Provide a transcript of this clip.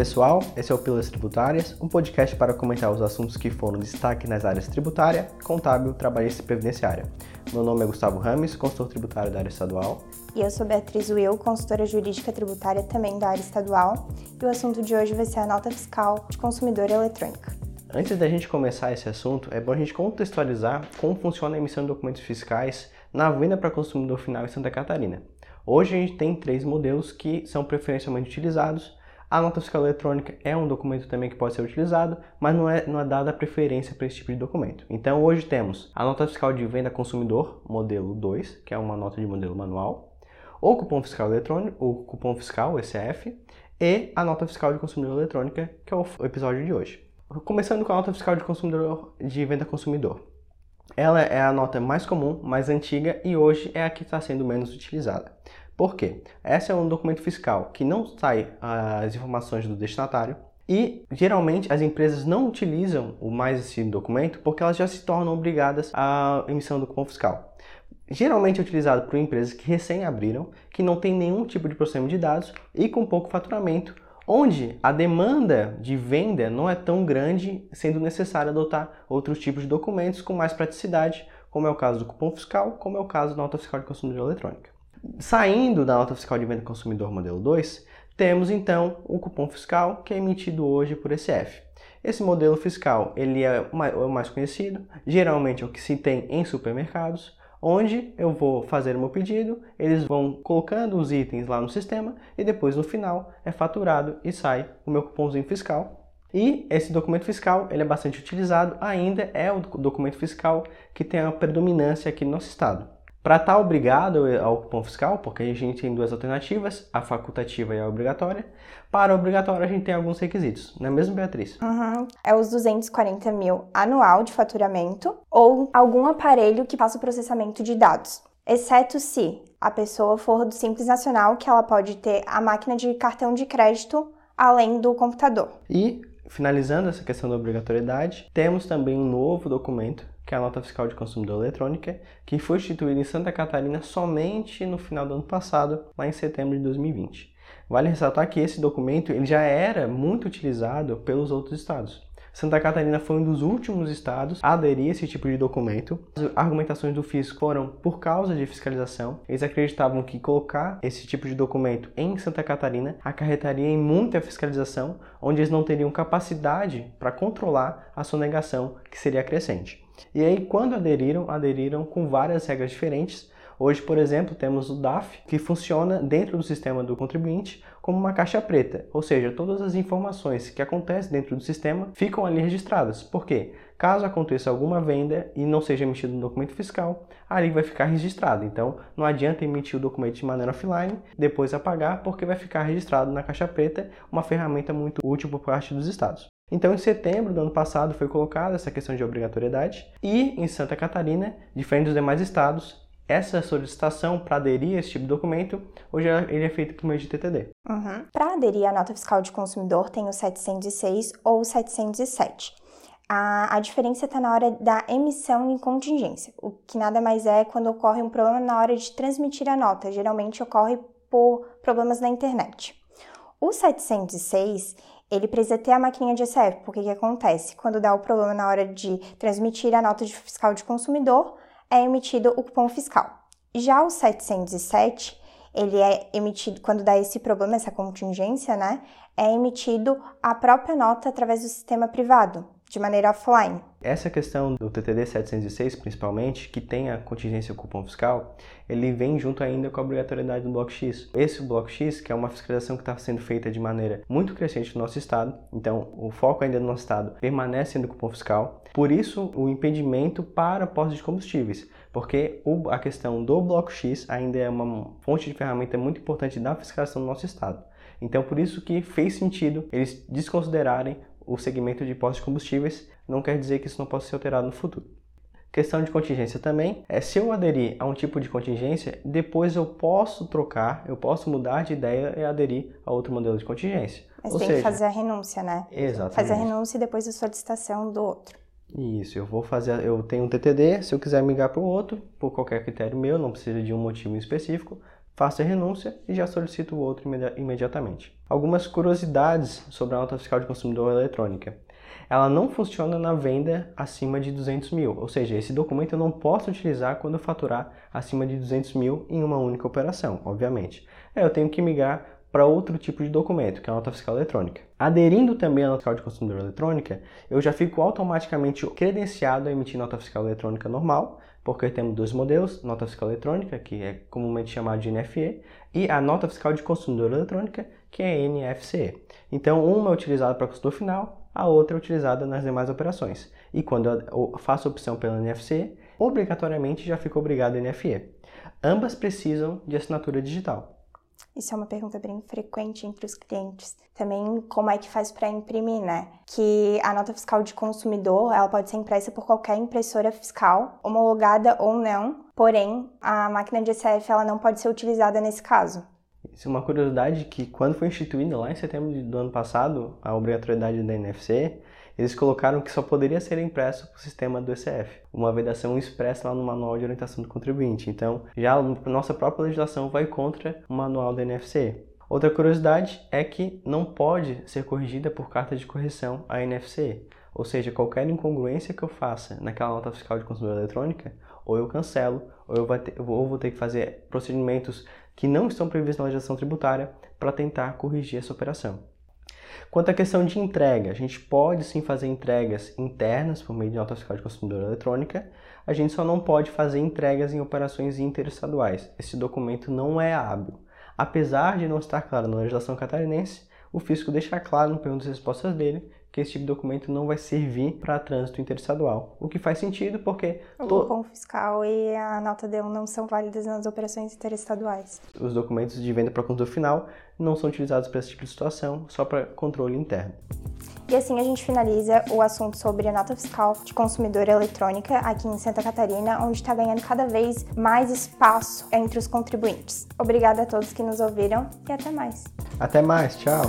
pessoal, esse é o Pílulas Tributárias, um podcast para comentar os assuntos que foram destaque nas áreas tributária, contábil, trabalhista e previdenciária. Meu nome é Gustavo Rames, consultor tributário da área estadual. E eu sou Beatriz Will, consultora jurídica tributária também da área estadual. E o assunto de hoje vai ser a nota fiscal de consumidor eletrônica. Antes da gente começar esse assunto, é bom a gente contextualizar como funciona a emissão de documentos fiscais na venda para consumidor final em Santa Catarina. Hoje a gente tem três modelos que são preferencialmente utilizados, a nota fiscal eletrônica é um documento também que pode ser utilizado, mas não é, não é dada preferência para esse tipo de documento. Então hoje temos a nota fiscal de venda consumidor, modelo 2, que é uma nota de modelo manual, o cupom fiscal eletrônico, o cupom fiscal, ECF, e a nota fiscal de consumidor eletrônica, que é o episódio de hoje. Começando com a nota fiscal de consumidor de venda consumidor. Ela é a nota mais comum, mais antiga e hoje é a que está sendo menos utilizada. Por quê? Esse é um documento fiscal que não sai as informações do destinatário e geralmente as empresas não utilizam o mais esse documento porque elas já se tornam obrigadas à emissão do cupom fiscal. Geralmente é utilizado por empresas que recém abriram, que não tem nenhum tipo de processamento de dados e com pouco faturamento, onde a demanda de venda não é tão grande, sendo necessário adotar outros tipos de documentos com mais praticidade, como é o caso do cupom fiscal, como é o caso da nota fiscal de consumidor eletrônica. Saindo da nota fiscal de venda consumidor modelo 2, temos então o cupom fiscal que é emitido hoje por ECF. Esse modelo fiscal ele é o mais conhecido, geralmente é o que se tem em supermercados, onde eu vou fazer o meu pedido, eles vão colocando os itens lá no sistema e depois no final é faturado e sai o meu cupomzinho fiscal. E esse documento fiscal ele é bastante utilizado, ainda é o documento fiscal que tem a predominância aqui no nosso estado. Para estar tá obrigado ao cupom fiscal, porque a gente tem duas alternativas, a facultativa e a obrigatória. Para a obrigatória, a gente tem alguns requisitos, não é mesmo, Beatriz? Uhum. É os 240 mil anual de faturamento ou algum aparelho que faça o processamento de dados, exceto se a pessoa for do Simples Nacional, que ela pode ter a máquina de cartão de crédito além do computador. E, finalizando essa questão da obrigatoriedade, temos também um novo documento que é a nota fiscal de consumidor eletrônica, que foi instituída em Santa Catarina somente no final do ano passado, lá em setembro de 2020. Vale ressaltar que esse documento ele já era muito utilizado pelos outros estados. Santa Catarina foi um dos últimos estados a aderir a esse tipo de documento. As argumentações do fisco foram por causa de fiscalização. Eles acreditavam que colocar esse tipo de documento em Santa Catarina acarretaria em muita fiscalização, onde eles não teriam capacidade para controlar a sonegação, que seria crescente. E aí, quando aderiram, aderiram com várias regras diferentes. Hoje, por exemplo, temos o DAF, que funciona dentro do sistema do contribuinte como uma caixa preta, ou seja, todas as informações que acontecem dentro do sistema ficam ali registradas. Por quê? Caso aconteça alguma venda e não seja emitido um documento fiscal, ali vai ficar registrado. Então, não adianta emitir o documento de maneira offline, depois apagar, porque vai ficar registrado na caixa preta, uma ferramenta muito útil por parte dos estados. Então, em setembro do ano passado, foi colocada essa questão de obrigatoriedade e em Santa Catarina, diferente dos demais estados, essa solicitação para aderir a esse tipo de documento, hoje ele é feito por meio de TTD. Uhum. Para aderir à nota fiscal de consumidor, tem o 706 ou o 707. A, a diferença está na hora da emissão em contingência, o que nada mais é quando ocorre um problema na hora de transmitir a nota. Geralmente ocorre por problemas na internet. O 706 ele precisa ter a maquininha de ECF, porque o que acontece? Quando dá o problema na hora de transmitir a nota de fiscal de consumidor, é emitido o cupom fiscal. Já o 707, ele é emitido, quando dá esse problema, essa contingência, né? É emitido a própria nota através do sistema privado, de maneira offline. Essa questão do TTD 706, principalmente, que tem a contingência cupom fiscal, ele vem junto ainda com a obrigatoriedade do Bloco X. Esse Bloco X, que é uma fiscalização que está sendo feita de maneira muito crescente no nosso estado, então o foco ainda no nosso estado permanece sendo cupom fiscal. Por isso, o impedimento para postos de combustíveis, porque a questão do Bloco X ainda é uma fonte de ferramenta muito importante da fiscalização do nosso estado. Então, por isso que fez sentido eles desconsiderarem o segmento de postos de combustíveis, não quer dizer que isso não possa ser alterado no futuro. Questão de contingência também é se eu aderir a um tipo de contingência, depois eu posso trocar, eu posso mudar de ideia e aderir a outro modelo de contingência. Mas Ou tem seja, que fazer a renúncia, né? Exatamente. Fazer a renúncia e depois a solicitação do outro. Isso, eu vou fazer, eu tenho um TTD, se eu quiser migrar para o outro, por qualquer critério meu, não precisa de um motivo específico, faço a renúncia e já solicito o outro imediatamente. Algumas curiosidades sobre a nota fiscal de consumidor eletrônica. Ela não funciona na venda acima de 200 mil, ou seja, esse documento eu não posso utilizar quando eu faturar acima de 200 mil em uma única operação, obviamente. eu tenho que migrar para outro tipo de documento, que é a nota fiscal eletrônica. Aderindo também à nota fiscal de consumidor eletrônica, eu já fico automaticamente credenciado a emitir nota fiscal eletrônica normal, porque temos dois modelos, nota fiscal eletrônica, que é comumente chamada de NFE, e a nota fiscal de consumidor eletrônica, que é NFCE. Então, uma é utilizada para consumidor final, a outra é utilizada nas demais operações. E quando eu faço opção pela NFCE, obrigatoriamente já fico obrigado a NFE. Ambas precisam de assinatura digital. Isso é uma pergunta bem frequente entre os clientes. Também como é que faz para imprimir, né? Que a nota fiscal de consumidor, ela pode ser impressa por qualquer impressora fiscal, homologada ou não, porém a máquina de ECF ela não pode ser utilizada nesse caso. Isso é uma curiosidade que quando foi instituída lá em setembro do ano passado a obrigatoriedade da NFC, eles colocaram que só poderia ser impresso para o sistema do ECF, uma vedação expressa lá no Manual de Orientação do Contribuinte. Então, já a nossa própria legislação vai contra o manual da NFC. Outra curiosidade é que não pode ser corrigida por carta de correção a NFC, ou seja, qualquer incongruência que eu faça naquela nota fiscal de consumidor eletrônica, ou eu cancelo, ou eu, ter, ou vou ter que fazer procedimentos que não estão previstos na legislação tributária para tentar corrigir essa operação. Quanto à questão de entrega, a gente pode sim fazer entregas internas por meio de nota fiscal de consumidor eletrônica, a gente só não pode fazer entregas em operações interestaduais. Esse documento não é hábil. Apesar de não estar claro na legislação catarinense, o fisco deixa claro no perguntas e respostas dele que esse tipo de documento não vai servir para trânsito interestadual. O que faz sentido porque... O to... cupom fiscal e a nota D1 não são válidas nas operações interestaduais. Os documentos de venda para consumidor final não são utilizados para esse tipo de situação, só para controle interno. E assim a gente finaliza o assunto sobre a nota fiscal de consumidor eletrônica aqui em Santa Catarina, onde está ganhando cada vez mais espaço entre os contribuintes. Obrigada a todos que nos ouviram e até mais. Até mais, tchau!